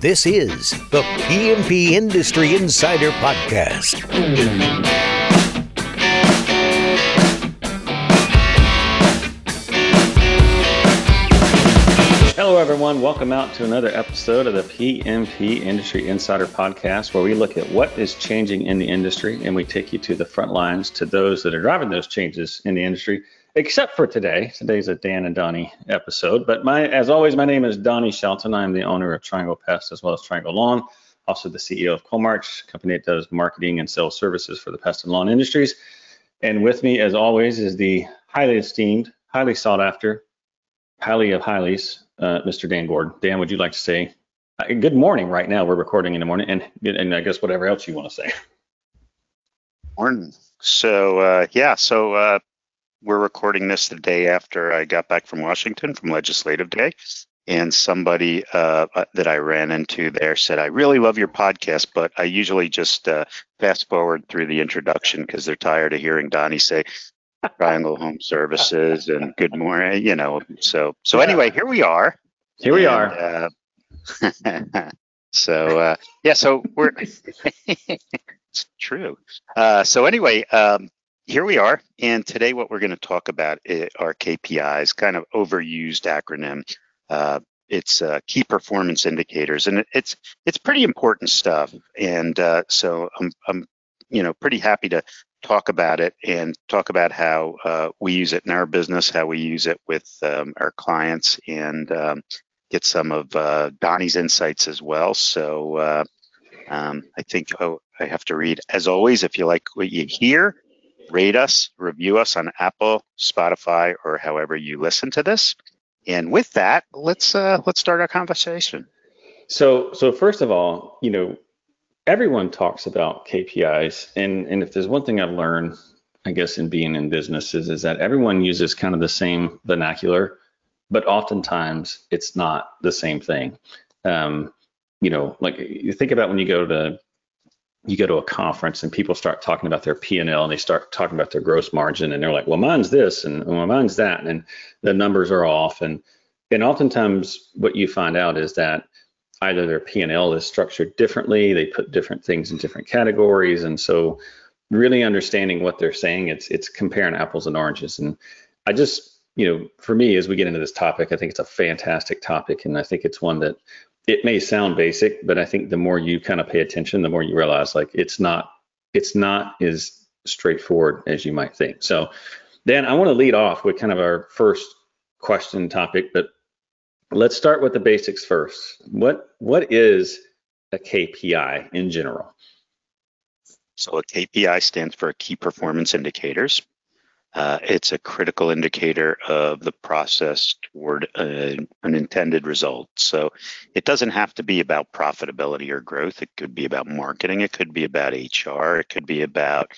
This is the PMP Industry Insider Podcast. Hello, everyone. Welcome out to another episode of the PMP Industry Insider Podcast, where we look at what is changing in the industry and we take you to the front lines to those that are driving those changes in the industry except for today. Today's a Dan and Donnie episode. But my, as always, my name is Donnie Shelton. I'm the owner of Triangle Pest as well as Triangle Lawn, also the CEO of Coalmarch, company that does marketing and sales services for the pest and lawn industries. And with me, as always, is the highly esteemed, highly sought after, highly of highlies, uh, Mr. Dan Gordon. Dan, would you like to say uh, good morning right now? We're recording in the morning, and and I guess whatever else you want to say. Morning. So uh, yeah, so uh, we're recording this the day after I got back from Washington from Legislative Day. And somebody uh, uh, that I ran into there said, I really love your podcast, but I usually just uh, fast forward through the introduction because they're tired of hearing Donnie say Triangle Home Services and good morning, you know. So, so anyway, here we are. Here we and, are. Uh, so, uh, yeah, so we're, it's true. Uh, so anyway, um, here we are. And today, what we're going to talk about are KPIs, kind of overused acronym. Uh, it's uh, key performance indicators, and it's it's pretty important stuff. And uh, so I'm I'm you know pretty happy to talk about it and talk about how uh, we use it in our business, how we use it with um, our clients, and um, get some of uh, Donnie's insights as well. So uh, um, I think oh, I have to read as always. If you like what you hear, rate us, review us on Apple, Spotify, or however you listen to this. And with that, let's uh, let's start our conversation. So, so first of all, you know, everyone talks about KPIs, and and if there's one thing I've learned, I guess, in being in businesses, is that everyone uses kind of the same vernacular, but oftentimes it's not the same thing. Um, you know, like you think about when you go to you go to a conference and people start talking about their P&L and they start talking about their gross margin and they're like, well, mine's this and well, mine's that, and the numbers are off. And and oftentimes what you find out is that either their P&L is structured differently, they put different things in different categories, and so really understanding what they're saying, it's it's comparing apples and oranges. And I just, you know, for me, as we get into this topic, I think it's a fantastic topic, and I think it's one that it may sound basic, but I think the more you kind of pay attention, the more you realize like it's not it's not as straightforward as you might think. So, Dan, I want to lead off with kind of our first question topic, but let's start with the basics first. What what is a KPI in general? So a KPI stands for key performance indicators. Uh, it's a critical indicator of the process toward a, an intended result. So it doesn't have to be about profitability or growth. It could be about marketing. It could be about HR. It could be about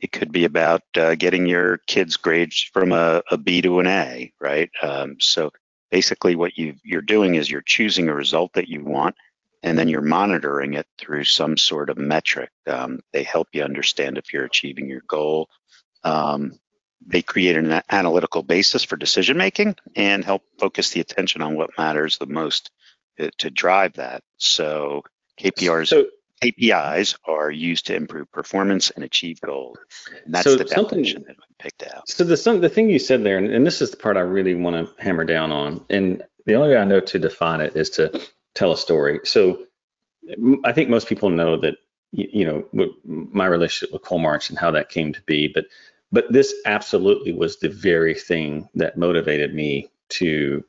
it could be about uh, getting your kids' grades from a, a B to an A, right? Um, so basically, what you you're doing is you're choosing a result that you want, and then you're monitoring it through some sort of metric. Um, they help you understand if you're achieving your goal. Um, they create an analytical basis for decision making and help focus the attention on what matters the most to, to drive that. So KPRs, so, KPIs are used to improve performance and achieve goals. And that's so the definition that we picked out. So the some, the thing you said there, and, and this is the part I really want to hammer down on, and the only way I know to define it is to tell a story. So I think most people know that you know my relationship with Coalmarch and how that came to be, but but this absolutely was the very thing that motivated me to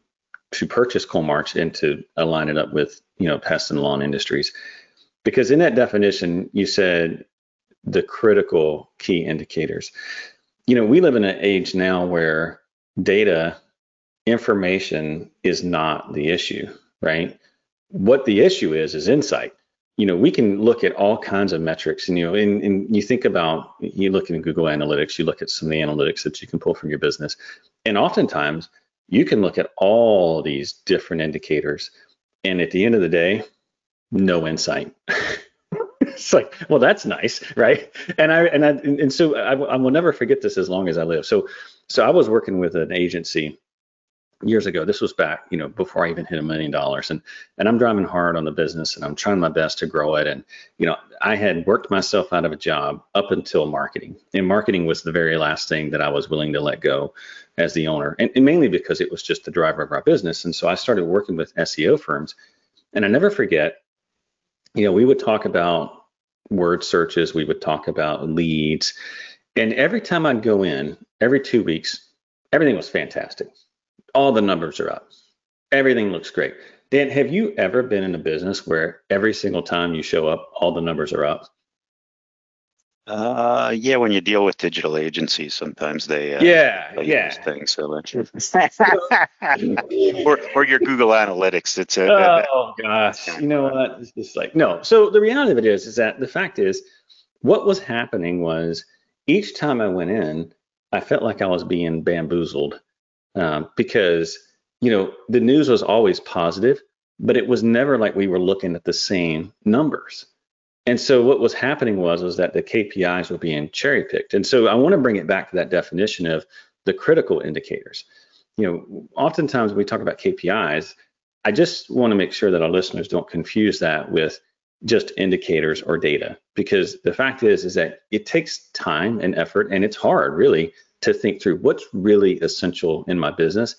to purchase Coalmarch and to align it up with you know pest and lawn industries. Because in that definition you said the critical key indicators. You know we live in an age now where data information is not the issue right? What the issue is is insight you know, we can look at all kinds of metrics and, you know, and, and you think about, you look in Google Analytics, you look at some of the analytics that you can pull from your business. And oftentimes you can look at all these different indicators. And at the end of the day, no insight. it's like, well, that's nice, right? And I and I and so I, I will never forget this as long as I live. So so I was working with an agency years ago. This was back, you know, before I even hit a million dollars. And and I'm driving hard on the business and I'm trying my best to grow it. And, you know, I had worked myself out of a job up until marketing. And marketing was the very last thing that I was willing to let go as the owner. And, and mainly because it was just the driver of our business. And so I started working with SEO firms. And I never forget, you know, we would talk about word searches, we would talk about leads. And every time I'd go in, every two weeks, everything was fantastic all the numbers are up. Everything looks great. Dan, have you ever been in a business where every single time you show up, all the numbers are up? Uh, yeah, when you deal with digital agencies, sometimes they uh, yeah they yeah things so much. or or your Google Analytics. It's a oh gosh, you know what? It's just like no. So the reality of it is, is that the fact is, what was happening was each time I went in, I felt like I was being bamboozled um, because you know the news was always positive, but it was never like we were looking at the same numbers. And so what was happening was was that the KPIs were being cherry picked. And so I want to bring it back to that definition of the critical indicators. You know, oftentimes when we talk about KPIs, I just want to make sure that our listeners don't confuse that with just indicators or data because the fact is is that it takes time and effort and it's hard really to think through what's really essential in my business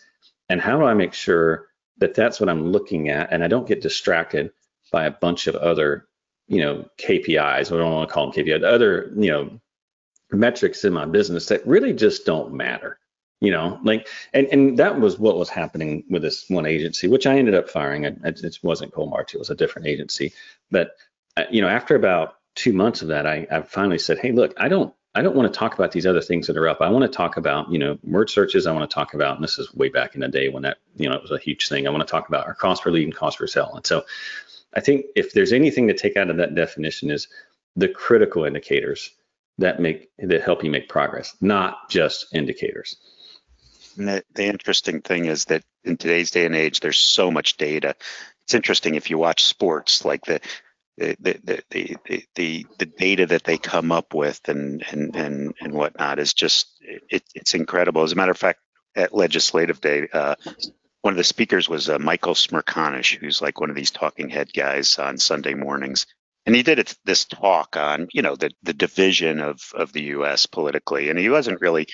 and how do I make sure that that's what I'm looking at and I don't get distracted by a bunch of other, you know, KPIs. I don't want to call them KPIs, other, you know, metrics in my business that really just don't matter. You know, like, and and that was what was happening with this one agency, which I ended up firing. It, it wasn't Coalmarch, it was a different agency. But uh, you know, after about two months of that, I, I finally said, hey, look, I don't I don't want to talk about these other things that are up. I want to talk about, you know, word searches. I want to talk about, and this is way back in the day when that, you know, it was a huge thing. I want to talk about our cost per lead and cost per sell. And so I think if there's anything to take out of that definition is the critical indicators that make that help you make progress, not just indicators. And the, the interesting thing is that in today's day and age, there's so much data. It's interesting if you watch sports, like the the the, the, the, the data that they come up with and and and, and whatnot is just it, it's incredible. As a matter of fact, at Legislative Day, uh, one of the speakers was uh, Michael Smerconish, who's like one of these talking head guys on Sunday mornings, and he did this talk on you know the the division of of the U.S. politically, and he wasn't really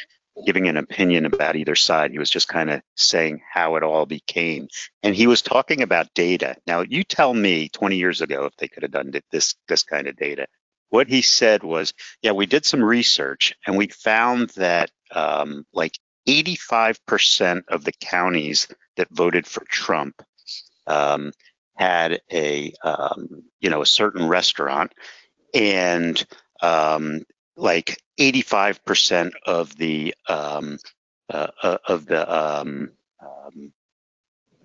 giving an opinion about either side. He was just kind of saying how it all became. And he was talking about data. Now, you tell me 20 years ago if they could have done this this kind of data. What he said was, yeah, we did some research and we found that um, like 85% of the counties that voted for Trump um, had a um, you know a certain restaurant and um, like 85% of the um, uh, uh, of the um, um,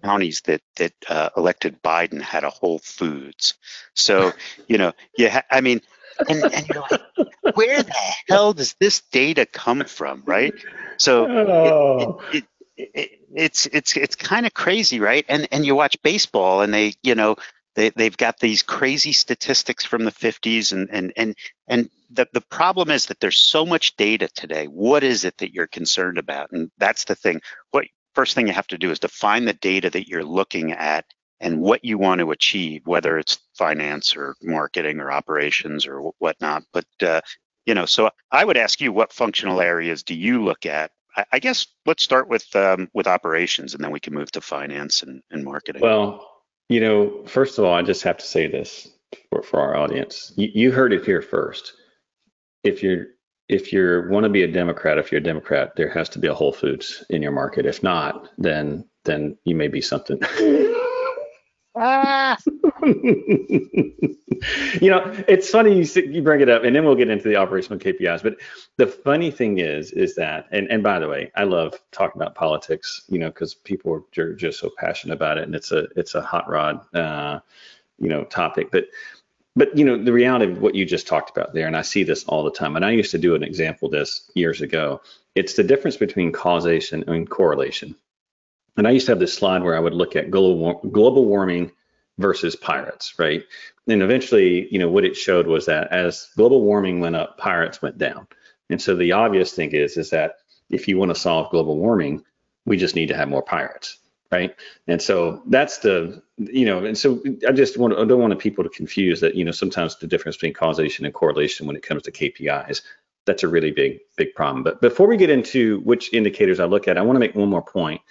counties that that uh, elected Biden had a Whole Foods. So you know, yeah, I mean, and, and you're like, where the hell does this data come from, right? So oh. it, it, it, it's it's it's kind of crazy, right? And and you watch baseball, and they you know they, they've got these crazy statistics from the 50s and and and and the, the problem is that there's so much data today. What is it that you're concerned about? And that's the thing. What first thing you have to do is define the data that you're looking at and what you want to achieve whether it's finance or marketing or operations or whatnot. But uh, you know so i would ask you what functional areas do you look at? I, guess let's start with um, with operations and then we can move to finance and, and marketing. Well you know, first of all, I just have to say this for, for our audience. You, you heard it here first. If you're if you want to be a Democrat, if you're a Democrat, there has to be a Whole Foods in your market. If not, then then you may be something. ah. you know, it's funny you you bring it up, and then we'll get into the operational KPIs. But the funny thing is, is that, and and by the way, I love talking about politics, you know, because people are just so passionate about it, and it's a it's a hot rod, uh, you know, topic. But but you know, the reality of what you just talked about there, and I see this all the time, and I used to do an example this years ago. It's the difference between causation and correlation. And I used to have this slide where I would look at global global warming versus pirates, right? And eventually, you know, what it showed was that as global warming went up, pirates went down. And so the obvious thing is, is that if you want to solve global warming, We just need to have more pirates, right? And so that's the, you know, and so I just want, I don't want people to confuse that, you know, sometimes the difference between causation and correlation when it comes to KPIs. That's a really big, big problem. But before we get into which indicators I look at, I want to make one more point,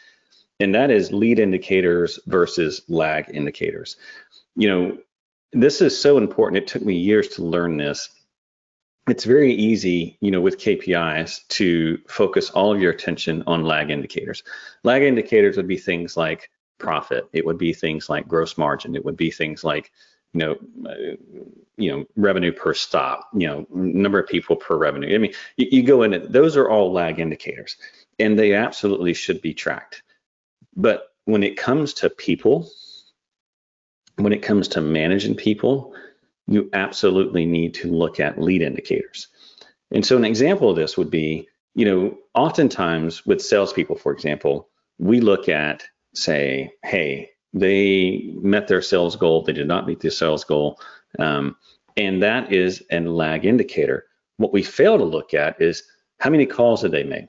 and that is lead indicators versus lag indicators. You know, this is so important. It took me years to learn this it's very easy, you know, with KPIs to focus all of your attention on lag indicators. Lag indicators would be things like profit. It would be things like gross margin. It would be things like, you know, you know, revenue per stop. You know, number of people per revenue. I mean, you, you go in. Those are all lag indicators, and they absolutely should be tracked. But when it comes to people, when it comes to managing people, you absolutely need to look at lead indicators. And so an example of this would be, you know, oftentimes with salespeople, for example, we look at, say, hey, they met their sales goal, they did not meet their sales goal, um, and that is a lag indicator. What we fail to look at is how many calls did they make?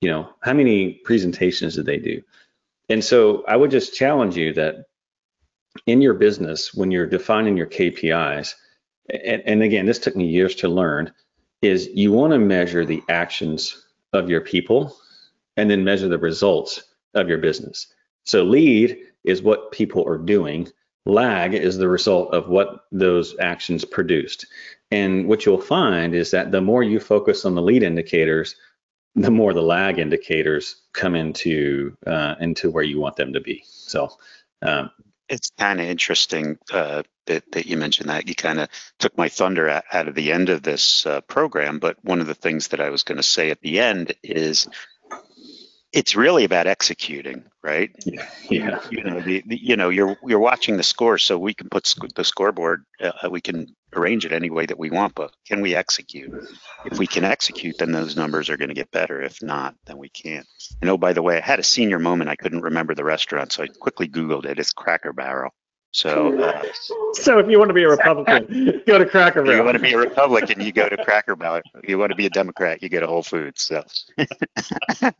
You know, how many presentations did they do? And so I would just challenge you that in your business when you're defining your KPIs, and, and again, this took me years to learn, is you want to measure the actions of your people and then measure the results of your business. So lead is what people are doing. Lag is the result of what those actions produced. And what you'll find is that the more you focus on the lead indicators, the more the lag indicators come into uh, into where you want them to be. So um, it's kind of interesting uh, that, that you mentioned that. You kind of took my thunder out of the end of this uh, program, but one of the things that I was going to say at the end is it's really about executing, right? Yeah. yeah. You, know, the, the, you know, you're you're watching the score, so we can put sc- the scoreboard. Uh, we can arrange it any way that we want, but can we execute? If we can execute, then those numbers are going to get better. If not, then we can't. And oh, by the way, I had a senior moment. I couldn't remember the restaurant, so I quickly Googled it. It's Cracker Barrel. So, uh, so if you want to be a Republican, go to Cracker Barrel. You want to be a Republican, you go to Cracker Barrel. If you want to be a Democrat, you go to Whole Foods. So.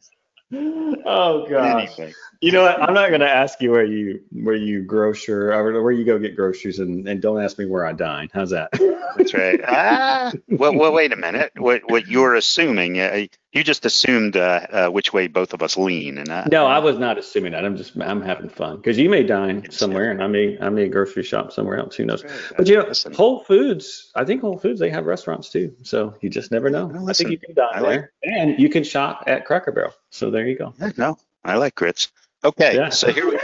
oh gosh. Anyway. You know what? I'm not going to ask you where you where you grocer or where you go get groceries, and, and don't ask me where I dine. How's that? That's right. Ah, well, well, wait a minute. What what you're assuming? Uh, you just assumed uh, uh, which way both of us lean, and uh, no, I was not assuming that. I'm just I'm having fun because you may dine somewhere, and I may I may grocery shop somewhere else. Who knows? Right. But you know, Listen. Whole Foods. I think Whole Foods they have restaurants too, so you just never know. I think you can dine like, there, and you can shop at Cracker Barrel. So there you go. No, I like grits. Okay, yeah. so here we go.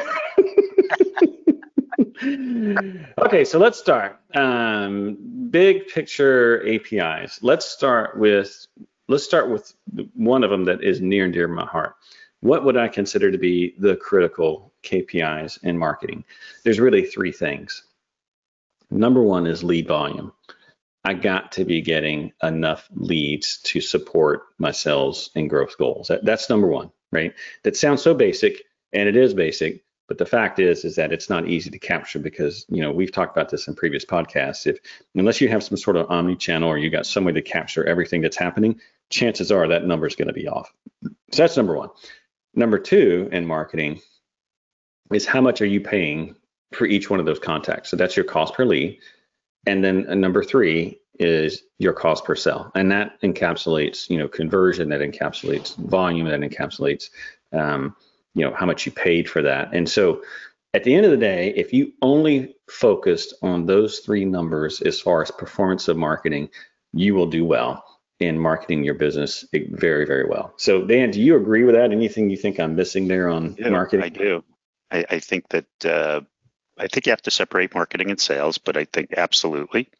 okay, so let's start. Um, big picture APIs. Let's start with let's start with one of them that is near and dear to my heart. What would I consider to be the critical KPIs in marketing? There's really three things. Number one is lead volume. I got to be getting enough leads to support my sales and growth goals. That, that's number one, right? That sounds so basic, and it is basic, but the fact is, is that it's not easy to capture because you know we've talked about this in previous podcasts. If unless you have some sort of omni-channel or you got some way to capture everything that's happening, chances are that number is going to be off. So that's number one. Number two in marketing is how much are you paying for each one of those contacts? So that's your cost per lead. And then uh, number three is your cost per sell, and that encapsulates, you know, conversion, that encapsulates volume, that encapsulates, um, you know, how much you paid for that. And so, at the end of the day, if you only focused on those three numbers as far as performance of marketing, you will do well in marketing your business very, very well. So, Dan, do you agree with that? Anything you think I'm missing there on yeah, marketing? I do. I, I think that uh, I think you have to separate marketing and sales, but I think absolutely.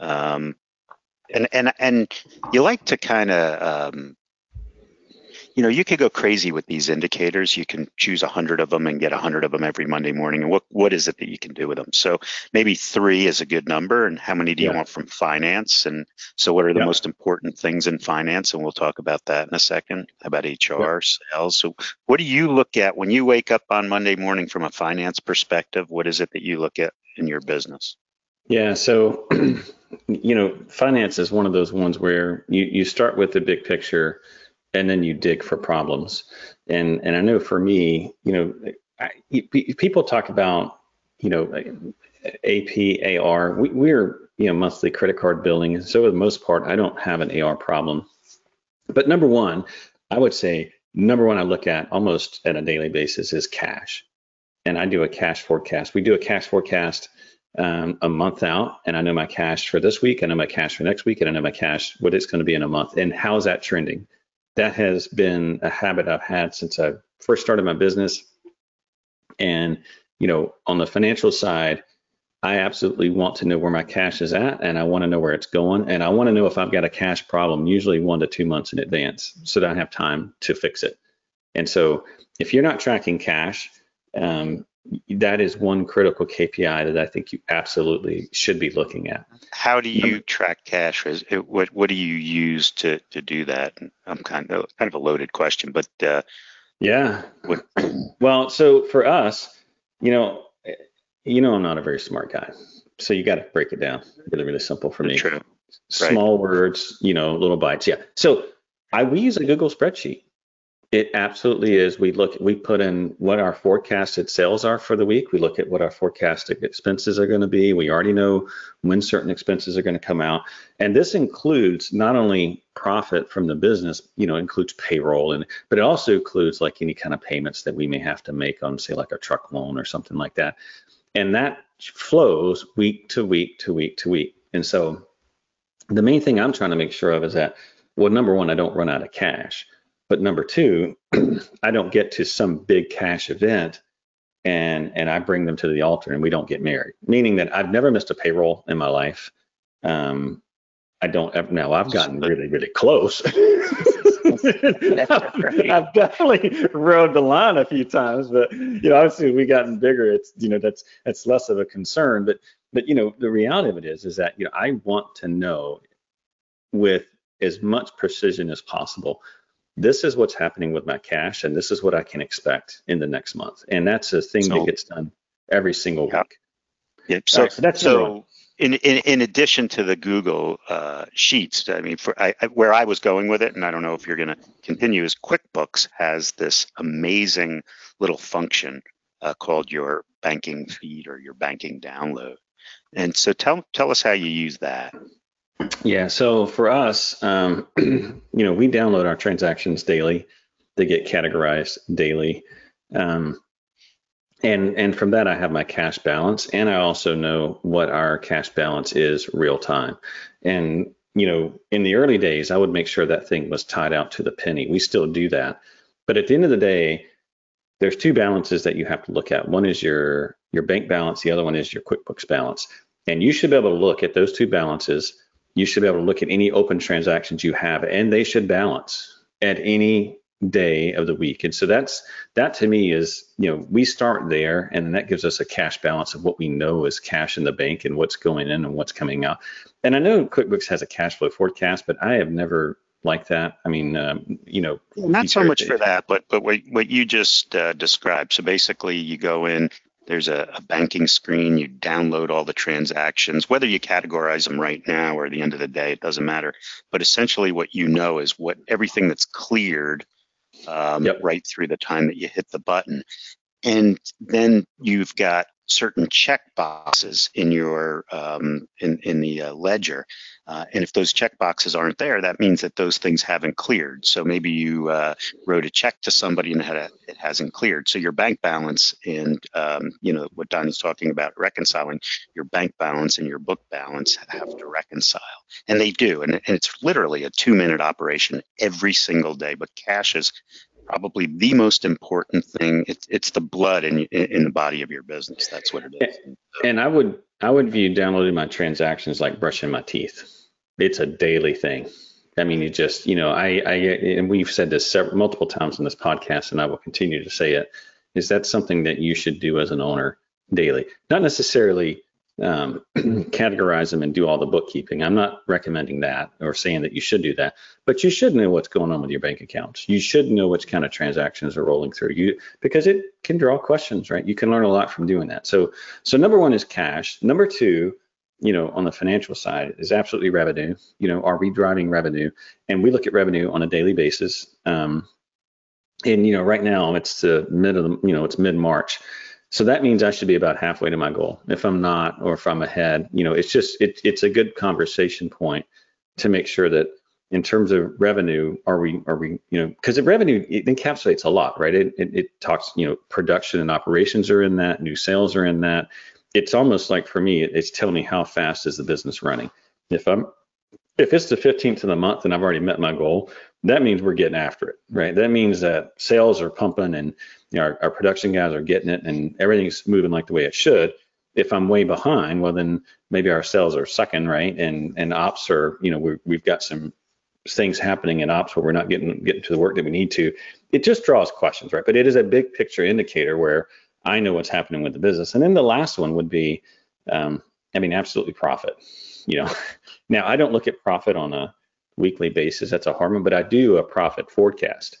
Um, and and and you like to kind of um, you know, you could go crazy with these indicators. You can choose a hundred of them and get a hundred of them every Monday morning. And what what is it that you can do with them? So maybe three is a good number. And how many do you want from finance? And so what are the yeah. most important things in finance? And we'll talk about that in a second about HR, yeah. sales. So what do you look at when you wake up on Monday morning from a finance perspective? What is it that you look at in your business? Yeah, so you know, finance is one of those ones where you you start with the big picture and then you dig for problems. And and I know for me, you know, I, people talk about, you know, AP, AR. We, we're you know monthly credit card billing, so for the most part, I don't have an AR problem. But number one, I would say number one I look at almost at a daily basis is cash, and I do a cash forecast. We do a cash forecast um, a month out, and I know my cash for this week, I know my cash for next week, and I know my cash what it's going to be in a month, and how's that trending. That has been a habit I've had since I first started my business, and you know, on the financial side, I absolutely want to know where my cash is at and I want to know where it's going. And I want to know if I've got a cash problem, usually one to two months in advance, so that I have time to fix it. And so if you're not tracking cash, um, that is one critical KPI that I think you absolutely should be looking at. How do you track cash? What what do you use to to do that? I'm kind of kind of a loaded question, but uh, yeah. What? Well, so for us, you know, you know, I'm not a very smart guy, so you got to break it down really, really simple for me. True. Small right. words, you know, little bites. Yeah. So I we use a Google spreadsheet. It absolutely is. We look, we put in what our forecasted sales are for the week. We look at what our forecasted expenses are going to be. We already know when certain expenses are going to come out, and this includes not only profit from the business, you know, includes payroll, and but it also includes like any kind of payments that we may have to make on, say, like a truck loan or something like that and that flows week to week to week to week. And so the main thing I'm trying to make sure of is that, well, number one, I don't run out of cash. But number two, I don't get to some big cash event and and I bring them to the altar and we don't get married. Meaning that I've never missed a payroll in my life. Um, I don't ever now I've gotten really, really close. I've definitely rode the line a few times, but you know, obviously we've gotten bigger. It's you know that's that's less of a concern. But but you know the reality of it is is that you know I want to know with as much precision as possible. This is what's happening with my cash, and this is what I can expect in the next month. And that's a thing so, that gets done every single yeah. week. Yep. So, right, so that's so in, in, in addition to the Google uh, Sheets, I mean, for I, where I was going with it, and I don't know if you're going to continue, is QuickBooks has this amazing little function uh, called your banking feed or your banking download. And so tell tell us how you use that. Yeah, so for us, um, you know, we download our transactions daily. They get categorized daily. Um, and and from that I have my cash balance and I also know what our cash balance is real time. And you know, in the early days I would make sure that thing was tied out to the penny. We still do that. But at the end of the day, there's two balances that you have to look at. One is your your bank balance, the other one is your QuickBooks balance. And you should be able to look at those two balances. You should be able to look at any open transactions you have and they should balance at any day of the week. And so that's that to me is, you know, we start there and that gives us a cash balance of what we know is cash in the bank and what's going in and what's coming out. And I know QuickBooks has a cash flow forecast, but I have never liked that. I mean, um, you know, not so much for that, but but what what you just uh, described. So basically, you go in. There's a, a banking screen. You download all the transactions, whether you categorize them right now or at the end of the day, it doesn't matter. But essentially, what you know is what everything that's cleared um, yep. right through the time that you hit the button. And then you've got certain check boxes in your um, in in the uh, ledger, uh, and if those check boxes aren't there, that means that those things haven't cleared. So maybe you uh, wrote a check to somebody and it, a, it hasn't cleared. So your bank balance and um, you know what Donnie's talking about reconciling your bank balance and your book balance have to reconcile, and they do, and, and it's literally a two-minute operation every single day. But cash is probably the most important thing. It's it's the blood in in the body of your business. That's what it is. And I would I would view downloading my transactions like brushing my teeth. It's a daily thing. I mean, you just you know I I and we've said this several, multiple times in this podcast, and I will continue to say it. Is that something that you should do as an owner daily? Not necessarily um, categorize them and do all the bookkeeping. I'm not recommending that or saying that you should do that, but you should know what's going on with your bank accounts. You should know which kind of transactions are rolling through you because it can draw questions, right? You can learn a lot from doing that. So, so number one is cash. Number two, you know, on the financial side is absolutely revenue. You know, are we driving revenue? And we look at revenue on a daily basis. Um, and you know, right now it's the mid of the, you know, it's mid March. So that means I should be about halfway to my goal. If I'm not, or if I'm ahead, you know, it's just it, it's a good conversation point to make sure that in terms of revenue, are we are we you know because revenue it encapsulates a lot, right? It, it, it talks you know production and operations are in that, new sales are in that. It's almost like for me, it's telling me how fast is the business running. If I'm if it's the 15th of the month and I've already met my goal, that means we're getting after it, right? That means that sales are pumping and you know, our, our production guys are getting it and everything's moving like the way it should. If I'm way behind, well then maybe our sales are sucking, right? And and ops are, you know, we we've got some things happening in ops where we're not getting getting to the work that we need to. It just draws questions, right? But it is a big picture indicator where I know what's happening with the business. And then the last one would be, um, I mean, absolutely profit. You know, now I don't look at profit on a weekly basis. That's a one, but I do a profit forecast.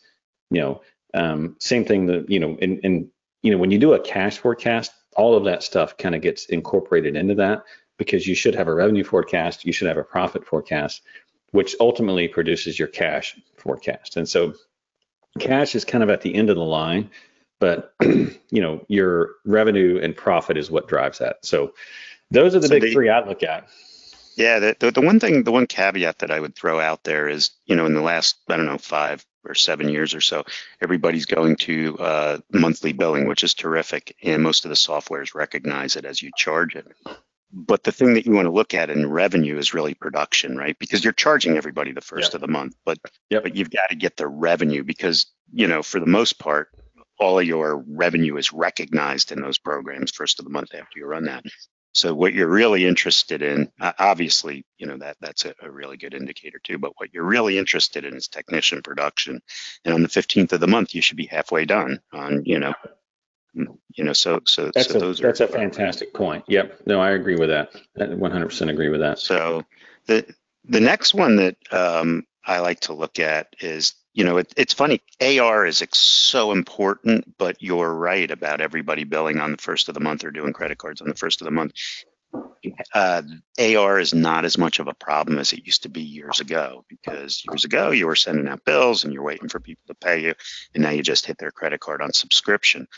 You know, um, same thing that you know, and, and you know, when you do a cash forecast, all of that stuff kind of gets incorporated into that because you should have a revenue forecast, you should have a profit forecast, which ultimately produces your cash forecast. And so cash is kind of at the end of the line, but you know, your revenue and profit is what drives that. So those are the so big the, three I look at. Yeah, the, the, the one thing, the one caveat that I would throw out there is, you know, in the last, I don't know, five or seven years or so, everybody's going to uh, monthly billing, which is terrific, and most of the softwares recognize it as you charge it. But the thing that you want to look at in revenue is really production, right? Because you're charging everybody the first of the month, but yep. but you've got to get the revenue because you know for the most part, all of your revenue is recognized in those programs first of the month after you run that. So what you're really interested in, obviously, you know that that's a, a, really good indicator too. But what you're really interested in is technician production, and on the 15th of the month, you should be halfway done on you know, you know. So so that's so a, that's are, a fantastic point. Yep. No, I agree with that. 100% agree with that. So the the next one that um, I like to look at is you know, it, it's funny. AR is so important, but you're right about everybody billing on the first of the month or doing credit cards on the first of the month. Uh, AR is not as much of a problem as it used to be years ago because years ago you were sending out bills and you're waiting for people to pay you, and now you just hit their credit card on subscription.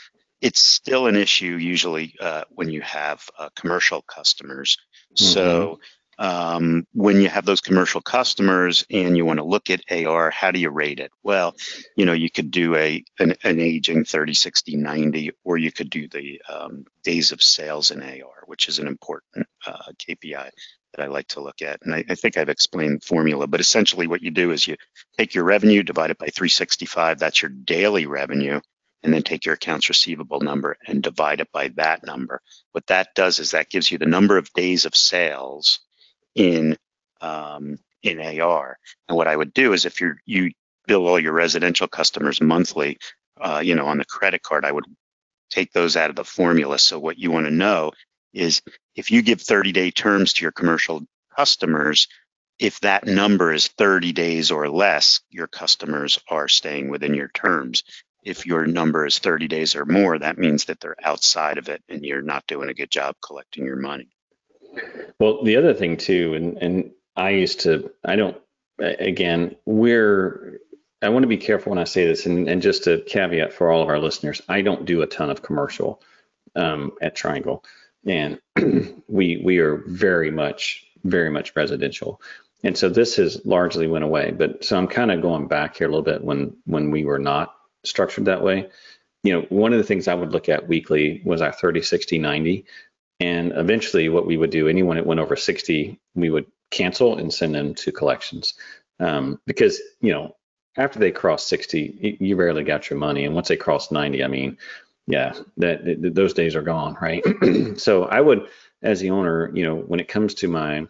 It's still an issue usually uh, when you have uh, commercial customers. Mm-hmm. So um, when you have those commercial customers and you want to look at AR, how do you rate it? Well, you know, you could do a an, an aging 30, 60, 90, or you could do the um, days of sales in AR, which is an important uh, KPI that I like to look at. And I, I, think I've explained the formula, but essentially what you do is you take your revenue, divide it by 365, that's your daily revenue, and then take your accounts receivable number and divide it by that number. What that does is that gives you the number of days of sales in um, in AR. And what I would do is if you you bill all your residential customers monthly, uh, you know, on the credit card, I would take those out of the formula. So what you want to know is if you give 30 day terms to your commercial customers, if that number is 30 days or less, your customers are staying within your terms. If your number is 30 days or more, that means that they're outside of it and you're not doing a good job collecting your money. Well, the other thing too, and and I used to, I don't, again, we're, I want to be careful when I say this, and, and just a caveat for all of our listeners, I don't do a ton of commercial um, at Triangle, and we we are very much very much residential, and so this has largely went away. But so I'm kind of going back here a little bit when when we were not structured that way. You know, one of the things I would look at weekly was our 30, 60, 90 and eventually, what we would do, anyone that went over 60, we would cancel and send them to collections. Um, because, you know, after they cross 60, you rarely got your money. And once they cross 90, I mean, yeah, that, that those days are gone, right? so I would, as the owner, you know, when it comes to my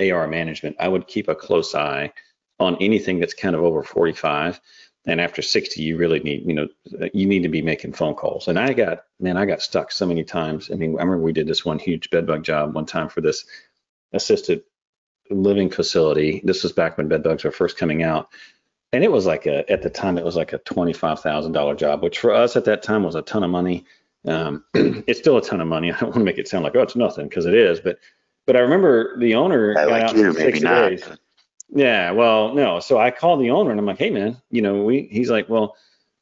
AR management, I would keep a close eye on anything that's kind of over 45 and after 60 you really need you know you need to be making phone calls. And i got man i got stuck so many times. I mean i remember we did this one huge bedbug job one time for this assisted living facility. This was back when bedbugs were first coming out. And it was like a at the time it was like a $25000 job which for us at that time was a ton of money. Um, it's still a ton of money. I don't want to make it sound like oh it's nothing because it is. But but i remember the owner I got like out you, in six days yeah, well, no. So I called the owner and I'm like, hey man, you know, we he's like, well,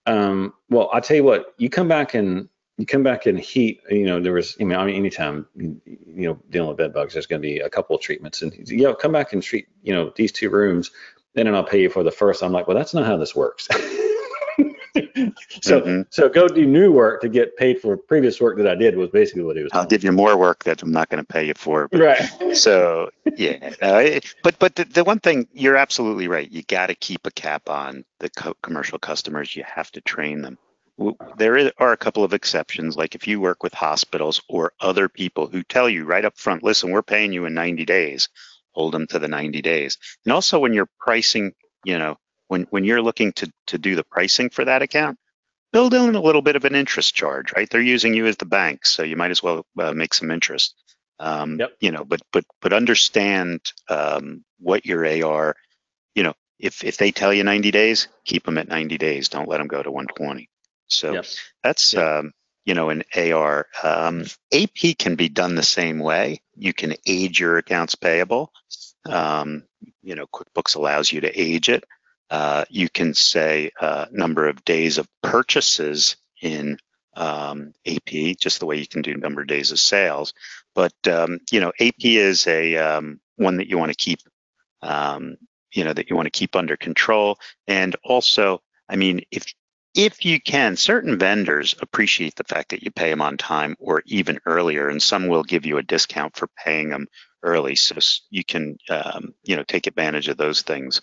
Um, well, I'll tell you what, you come back and you come back in heat, you know, there was, I mean, I mean anytime, you know, dealing with bed bugs, there's going to be a couple of treatments and, you know, come back and treat, you know, these two rooms, then and I'll pay you for the first. I'm like, well, that's not how this works. so, mm-hmm. so go do new work to get paid for previous work that I did was basically what he was. I'll give you more work that I'm not going to pay you for. But, right. So yeah, uh, but but the, the one thing you're absolutely right. You got to keep a cap on the co- commercial customers. You have to train them there are a couple of exceptions, like if you work with hospitals or other people who tell you right up front, listen, we're paying you in 90 days, hold them to the 90 days. And also when you're pricing, you know, when, when you're looking to, to do the pricing for that account, build in a little bit of an interest charge, right? They're using you as the bank, so you might as well uh, make some interest. Um, yep. You know, but but but understand um, what your AR. You know, if if they tell you 90 days, keep them at 90 days. Don't let them go to 120. So yep. that's yep. Um, you know an AR. Um, AP can be done the same way. You can age your accounts payable. Um, you know, QuickBooks allows you to age it. Uh, you can say uh, number of days of purchases in um, AP, just the way you can do number of days of sales. But um, you know, AP is a um, one that you want to keep, um, you know, that you want to keep under control. And also, I mean, if if you can, certain vendors appreciate the fact that you pay them on time or even earlier, and some will give you a discount for paying them early, so you can um, you know take advantage of those things.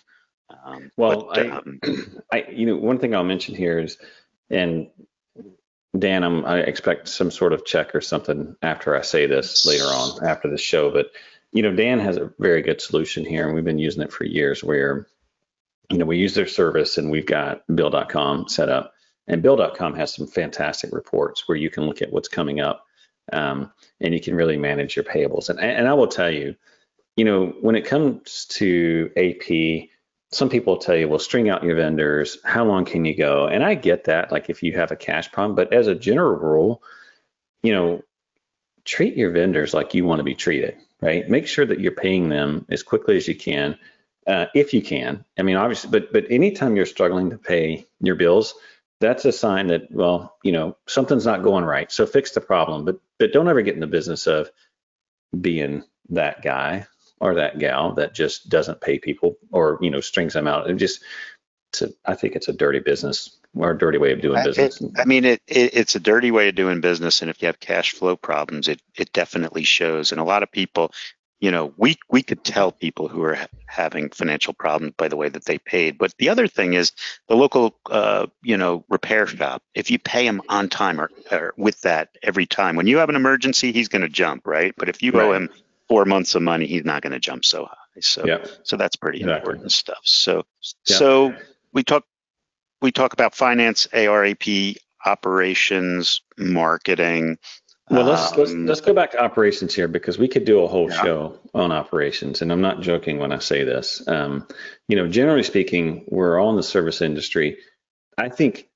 Um, well, but, I, um, I, you know, one thing I'll mention here is, and Dan, I'm, I expect some sort of check or something after I say this later on after the show, but you know, Dan has a very good solution here, and we've been using it for years, where you know, we use their service and we've got bill.com set up. And bill.com has some fantastic reports where you can look at what's coming up um, and you can really manage your payables. And, and I will tell you, you know, when it comes to AP, some people tell you, well, string out your vendors. How long can you go? And I get that, like if you have a cash problem, but as a general rule, you know, treat your vendors like you want to be treated, right? Make sure that you're paying them as quickly as you can uh, if you can. I mean, obviously, but but anytime you're struggling to pay your bills, that's a sign that well, you know, something's not going right. So fix the problem, but but don't ever get in the business of being that guy or that gal that just doesn't pay people or you know strings them out. It just it's I think it's a dirty business or a dirty way of doing business. It, I mean, it, it, it's a dirty way of doing business, and if you have cash flow problems, it it definitely shows. And a lot of people, you know, we we could tell people who are having financial problems by the way that they paid. But the other thing is the local, uh, you know, repair shop. If you pay him on time or, or with that every time, when you have an emergency, he's going to jump, right? But if you right. owe him four months of money, he's not going to jump so high. So, yeah. so that's pretty exactly. important stuff. So, yeah. so we talk we talk about finance, ARAP, operations, marketing. Well, let's um, let's let's go back to operations here because we could do a whole yeah. show on operations, and I'm not joking when I say this. Um, you know, generally speaking, we're all in the service industry. I think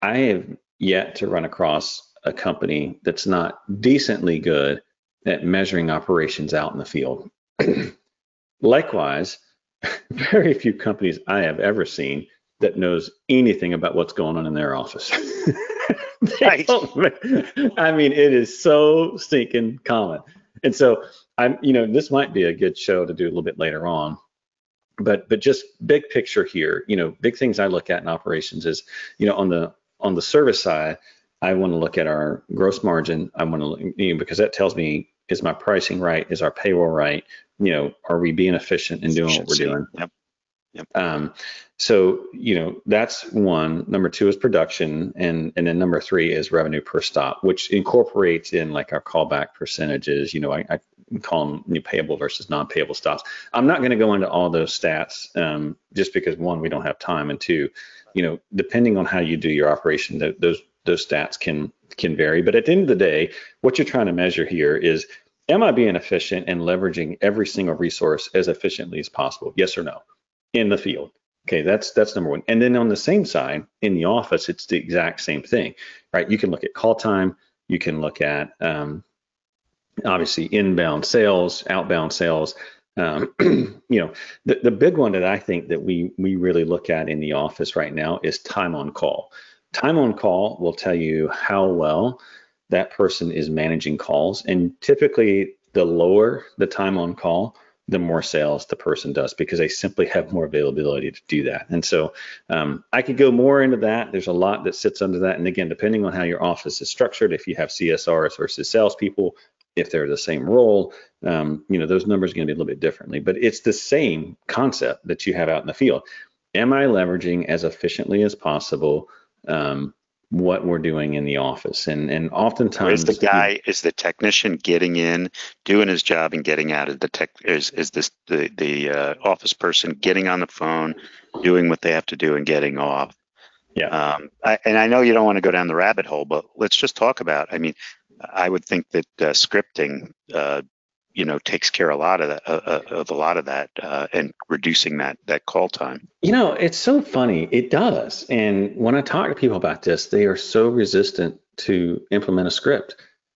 I have yet to run across a company that's not decently good at measuring operations out in the field. Likewise, very few companies I have ever seen that knows anything about what's going on in their office. right. I mean, it is so stinking common. And so I'm, you know, this might be a good show to do a little bit later on. But but just big picture here, you know, big things I look at in operations is, you know, on the on the service side, I want to look at our gross margin. I want to, you know, because that tells me is my pricing right? Is our payroll right? You know, are we being efficient in doing what we're doing? Yep. Yep. Um, so you know that's one. Number two is production, and and then number three is revenue per stop, which incorporates in like our callback percentages. You know, I, I call them new payable versus non-payable stops. I'm not going to go into all those stats um, just because one, we don't have time, and two, you know, depending on how you do your operation, th- those those stats can can vary. But at the end of the day, what you're trying to measure here is am I being efficient and leveraging every single resource as efficiently as possible? Yes or no? in the field. Okay, that's that's number one. And then on the same side, in the office, it's the exact same thing, right? You can look at call time, you can look at um, obviously inbound sales, outbound sales. Um, you know, the, the big one that I think that we we really look at in the office right now is time on call. Time on call will tell you how well that person is managing calls. And typically, the lower the time on call, the more sales the person does because they simply have more availability to do that. And so um, I could go more into that. There's a lot that sits under that. And again, depending on how your office is structured, if you have CSRs versus salespeople, if they're the same role, um, you know, those numbers are going to be a little bit differently. But it's the same concept that you have out in the field. Am I leveraging as efficiently as possible um, what we're doing in the office. And and oftentimes is the guy is the technician getting in, doing his job and getting out of the tech is is this the the uh, office person getting on the phone, doing what they have to do and getting off. Yeah. Um, I, and I know you don't want to go down the rabbit hole, but let's just talk about. I mean, I would think that uh, scripting uh, you know takes care a lot of that uh, uh, of a lot of that uh, and reducing that that call time. You know it's so funny. It does. And when i talk to people about this they are so resistant to implement a script.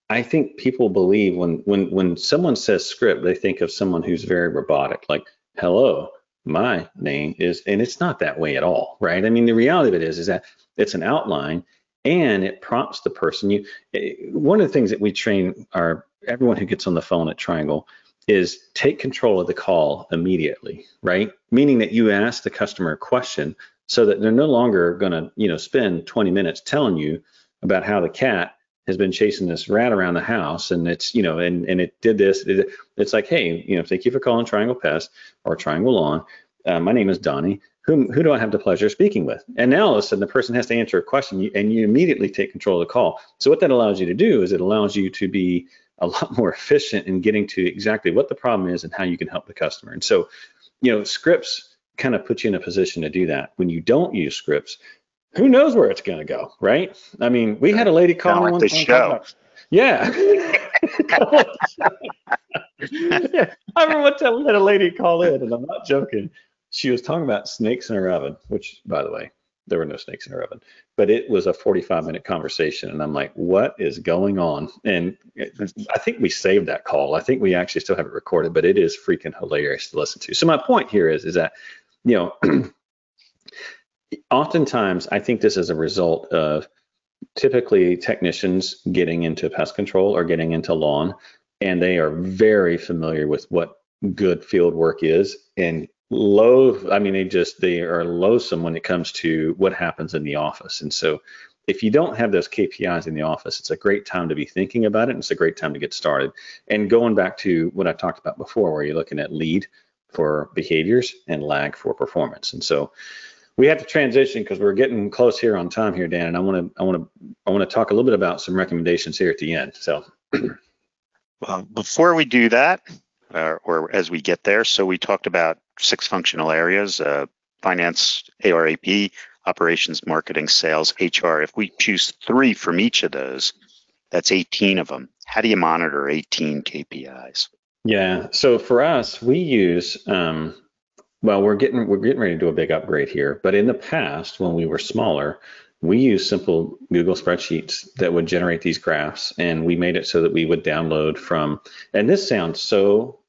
I think people believe when when when someone says script they think of someone who's very robotic like hello my name is and it's not that way at all right? I mean the reality of it is is that it's an outline and it prompts the person. You eh, one of the things that we train our everyone who gets on the phone at Triangle is take control of the call immediately, right? Meaning that you ask the customer a question so that they're no longer going to, you know, spend 20 minutes telling you about how the cat has been chasing this rat around the house and it's, you know, and, and it did this. It, it's like, hey, you know, thank you for calling Triangle Pest or Triangle Lawn. Uh, my name is Donnie. Who, who do I have the pleasure of speaking with? And now all of a sudden the person has to answer a question and you immediately take control of the call. So what that allows you to do is it allows you to be a lot more efficient in getting to exactly what the problem is and how you can help the customer. And so, you know, scripts kind of put you in a position to do that. When you don't use scripts, who knows where it's going to go, right? I mean, we had a lady call like one the show. Yeah. yeah. I remember one time we had a lady call in, and I'm not joking. She was talking about snakes in her oven, which, by the way, there were no snakes in her oven. But it was a 45 minute conversation and i'm like what is going on? And i think we saved that call. I think we actually still have it recorded but it is freaking hilarious to listen to. So my point here is is that you know oftentimes i think this is a result of typically technicians getting into pest control or getting into lawn and they are very familiar with what good field work is and low i mean they just they are loathsome when it comes to what happens in the office. And so if you don't have those kpis in the office it's a great time to be thinking about it and it's a great time to get started. And going back to what i talked about before where you're looking at lead for behaviors and lag for performance. And so we have to transition because we're getting close here on time here dan and i want to i want to i want to talk a little bit about some recommendations here at the end. So well before we do that or, or as we get there. So we talked about six functional areas, uh, finance, ARAP, operations, marketing, sales, HR. If we choose three from each of those, that's 18 of them. How do you monitor 18 KPIs? Yeah. So for us, we use um, well, we're getting we're getting ready to do a big upgrade here. But in the past, when we were smaller, we used simple Google spreadsheets that would generate these graphs, and we made it so that we would download from. And this sounds so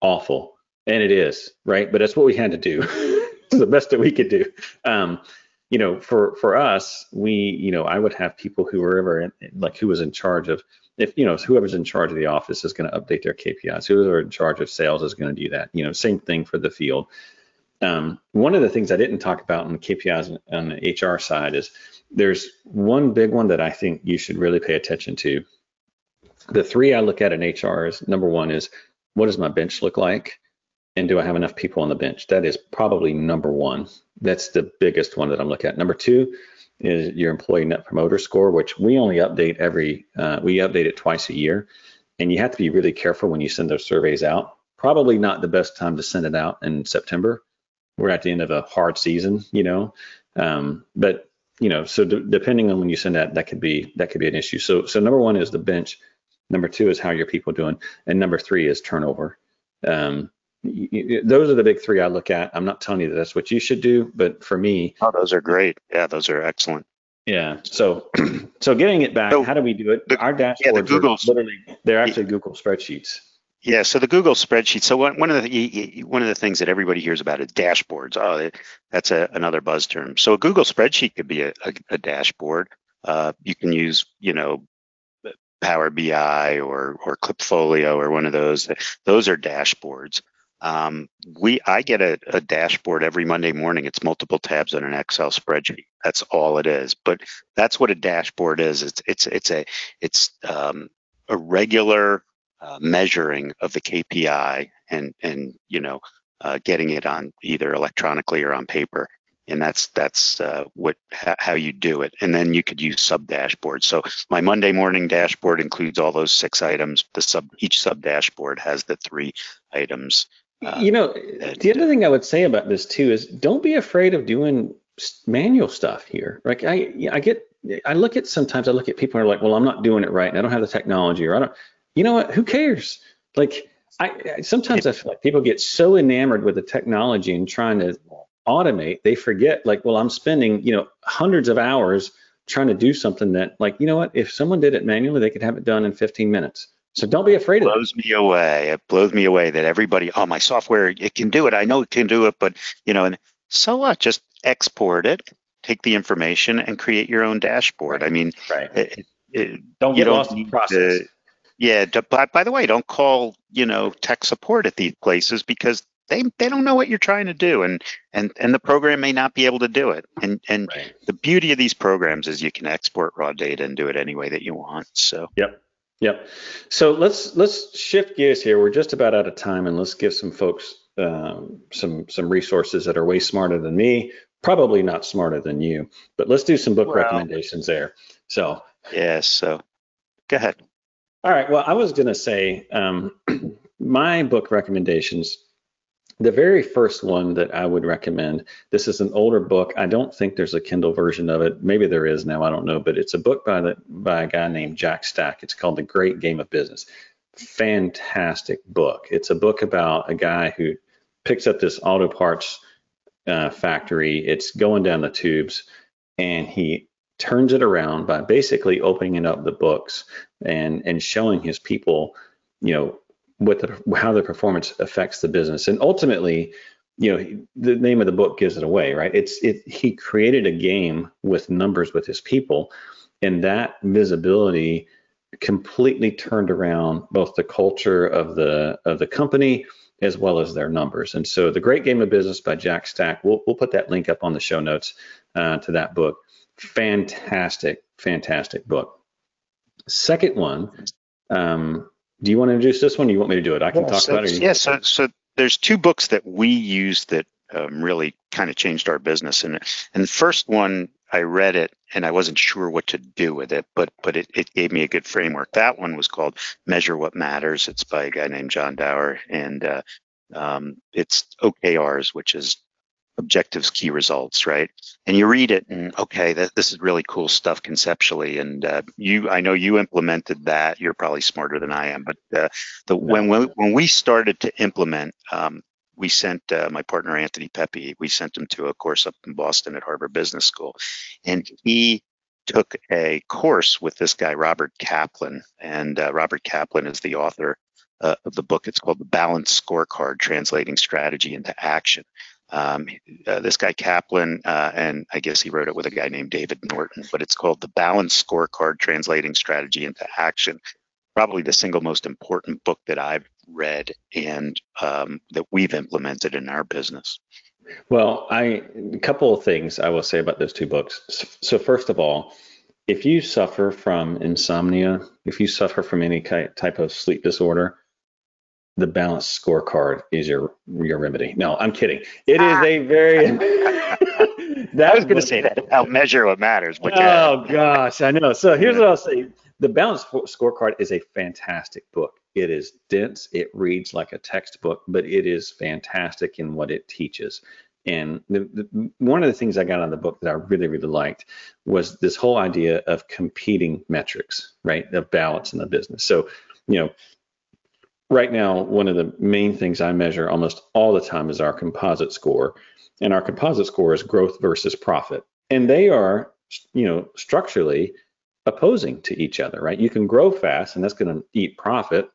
awful, and it is, right? But that's what we had to do. it's the best that we could do. Um, you know, for for us, we, you know, I would have people who were ever in, like who was in charge of if you know whoever's in charge of the office is going to update their KPIs. Whoever in charge of sales is going to do that. You know, same thing for the field. Um, one of the things I didn't talk about on the KPIs on the HR side is there's one big one that I think you should really pay attention to. The three I look at in HR is number one is what does my bench look like? And do I have enough people on the bench? That is probably number one. That's the biggest one that I'm looking at. Number two is your employee net promoter score, which we only update every, uh, we update it twice a year. And you have to be really careful when you send those surveys out. Probably not the best time to send it out in September. We're at the end of a hard season, you know. Um, but you know, so d- depending on when you send that, that could be that could be an issue. So so number one is the bench. Number two is how your people doing, and number three is turnover. Um, those are the big three I look at. I'm not telling you that that's what you should do, but for me, oh, those are great. Yeah, those are excellent. Yeah. So, so getting it back, so how do we do it? The, Our dashboards yeah, the are literally they're actually Google spreadsheets. Yeah, so the Google spreadsheet. So one, one of the one of the things that everybody hears about is dashboards. Oh, that's a, another buzz term. So a Google spreadsheet could be a, a, a dashboard. Uh, you can use, you know, Power BI or or Klipfolio or one of those. Those are dashboards. Um, we I get a, a, dashboard every Monday morning. It's multiple tabs on an Excel spreadsheet. That's all it is. But that's what a dashboard is. It's it's it's a it's um, a regular uh, measuring of the KPI and and you know uh, getting it on either electronically or on paper and that's that's uh, what how you do it and then you could use sub dashboards so my monday morning dashboard includes all those six items the sub each sub dashboard has the three items uh, you know the other thing i would say about this too is don't be afraid of doing manual stuff here. Like i i get i look at sometimes i look at people who are like well i'm not doing it right and i don't have the technology or i don't you know what? Who cares? Like I, sometimes I feel like people get so enamored with the technology and trying to automate, they forget like, well, I'm spending, you know, hundreds of hours trying to do something that like, you know what, if someone did it manually, they could have it done in 15 minutes. So don't be afraid of it. blows me away. It blows me away that everybody, oh, my software, it can do it. I know it can do it, but you know, and so what? Just export it, take the information, and create your own dashboard. I mean, right. It, it, don't get lost in the process. To, yeah. By, by the way, don't call you know tech support at these places because they they don't know what you're trying to do and and and the program may not be able to do it and and right. the beauty of these programs is you can export raw data and do it any way that you want so yep yep. So let's let's shift gears here. We're just about out of time and let's give some folks um, some some resources that are way smarter than me probably not smarter than you but let's do some book recommendations there. So yeah so go ahead. all right. Well i was going to say um, my book recommendations the very first one that I would recommend, this is an older book. I don't think there's a Kindle version of it. Maybe there is now, I don't know, but it's a book by the by a guy named Jack Stack. It's called The Great Game of Business. Fantastic book. It's a book about a guy who picks up this auto parts uh, factory. It's going down the tubes and he turns it around by basically opening up the books and and showing his people, you know, what the how the performance affects the business. And ultimately you know the name of the book gives it away right? It's it he created a game with numbers with his people and that visibility completely turned around both the culture of the of the company as well as their numbers. And so the great game of business by jack stack we'll, we'll put that link up on the show notes uh, to that book. Fantastic fantastic book. Second one um, do you want to introduce this one? Or you want me to do it? I can talk about it. Yeah, so, so there's two books that we use that um, really kind of changed our business. And and the first one I read it and I wasn't sure what to do with it, but but it, it gave me a good framework. That one was called Measure What Matters. It's by a guy named John Doerr, and uh, um, it's OKRs, which is objectives, key results, right? And you read it, and okay, that, this is really cool stuff conceptually. And uh, you, I know you implemented that. You're probably smarter than I am, but uh, the when we, when we started to implement, um, we sent uh, my partner Anthony Pepe. We sent him to a course up in Boston at Harvard Business School, and he took a course with this guy Robert Kaplan, and uh, Robert Kaplan is the author uh, of the book. It's called The Balanced Scorecard Translating Strategy into Action. Um, uh, this guy Kaplan, uh, and I guess he wrote it with a guy named David Norton, but it's called The Balanced Scorecard Translating Strategy into Action. Probably the single most important book that I've read and um, that we've implemented in our business. Well, I a couple of things I will say about those two books. So, first of all, if you suffer from insomnia, if you suffer from any type of sleep disorder, the balanced scorecard is your your remedy. No, I'm kidding. It is a ah. very. that I was going to say that. I'll measure what matters. But oh gosh, I know. So here's what I'll say: the balanced scorecard is a fantastic book. It is dense. It reads like a textbook, but it is fantastic in what it teaches. And the, the, one of the things I got out of the book that I really, really liked was this whole idea of competing metrics, right? Of balance in the business. So, you know, right now, one of the main things I measure almost all the time is our composite score. And our composite score is growth versus profit. And they are, you know, structurally opposing to each other, right? You can grow fast and that's going to eat profit.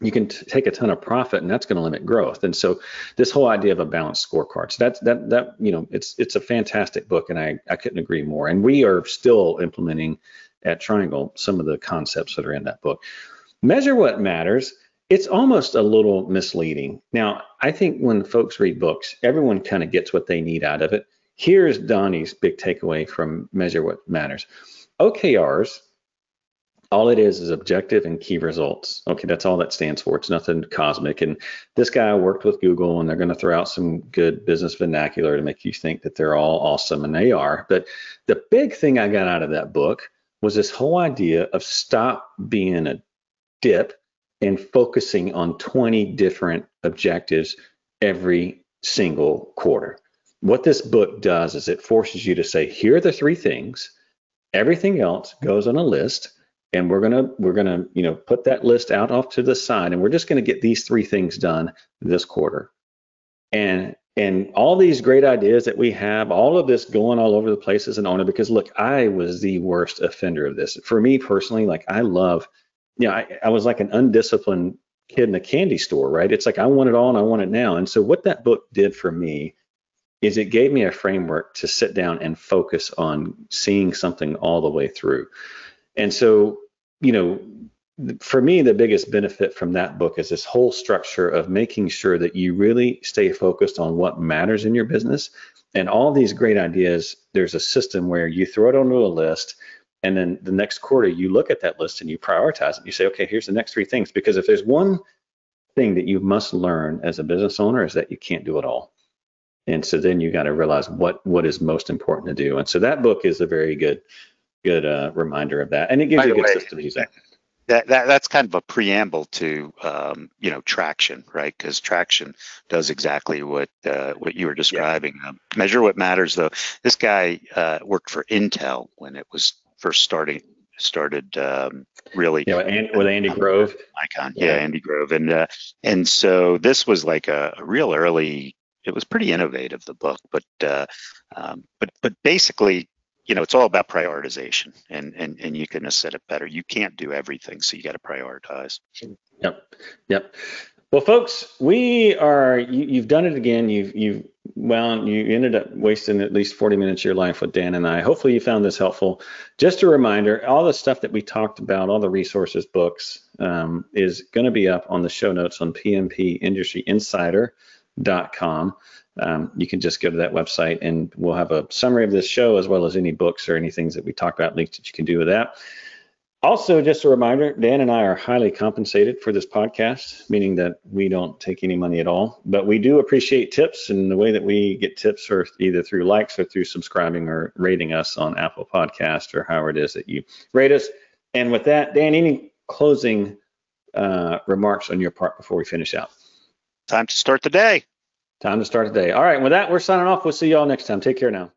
you can t- take a ton of profit and that's going to limit growth and so this whole idea of a balanced scorecard so that's that that you know it's it's a fantastic book and i i couldn't agree more and we are still implementing at triangle some of the concepts that are in that book measure what matters it's almost a little misleading now i think when folks read books everyone kind of gets what they need out of it here's donnie's big takeaway from measure what matters okrs all it is is objective and key results. Okay, that's all that stands for. It's nothing cosmic. And this guy worked with Google, and they're going to throw out some good business vernacular to make you think that they're all awesome, and they are. But the big thing I got out of that book was this whole idea of stop being a dip and focusing on 20 different objectives every single quarter. What this book does is it forces you to say, here are the three things. Everything else goes on a list and we're gonna we're gonna you know put that list out off to the side and we're just gonna get these three things done this quarter and and all these great ideas that we have all of this going all over the place as an owner because look i was the worst offender of this for me personally like i love you know i, I was like an undisciplined kid in a candy store right it's like i want it all and i want it now and so what that book did for me is it gave me a framework to sit down and focus on seeing something all the way through and so, you know, for me, the biggest benefit from that book is this whole structure of making sure that you really stay focused on what matters in your business. And all these great ideas, there's a system where you throw it onto a list. And then the next quarter, you look at that list and you prioritize it. You say, okay, here's the next three things. Because if there's one thing that you must learn as a business owner is that you can't do it all. And so then you got to realize what what is most important to do. And so that book is a very good good uh, reminder of that, and it gives By you a good way, system to use that. That, that, that's kind of a preamble to um, you know traction right because traction does exactly what uh, what you were describing yeah. um, measure what matters though this guy uh, worked for intel when it was first starting started um, really yeah with, with Andy Grove icon yeah, yeah Andy Grove and uh, and so this was like a, a, real early it was pretty innovative the book but uh, um, but but basically you know, it's all about prioritization and, and, and you can set it better. You can't do everything, so you got to prioritize. Yep. Yep. Well, folks, we are, you, have done it again. You've, you've, well, you ended up wasting at least 40 minutes of your life with Dan and I. Hopefully you found this helpful. Just a reminder, all the stuff that we talked about, all the resources, books, um, is going to be up on the show notes on pmpindustryinsider.com um, you can just go to that website and we'll have a summary of this show as well as any books or any things that we talked about, links that you can do with that. Also, just a reminder, Dan and I are highly compensated for this podcast, meaning that we don't take any money at all, but we do appreciate tips. And the way that we get tips are either through likes or through subscribing or rating us on Apple Podcast or however it is that you rate us. And with that, Dan, any closing uh, remarks on your part before we finish out? Time to start the day. Time to start the day. All right, with that, we're signing off. We'll see you all next time. Take care now.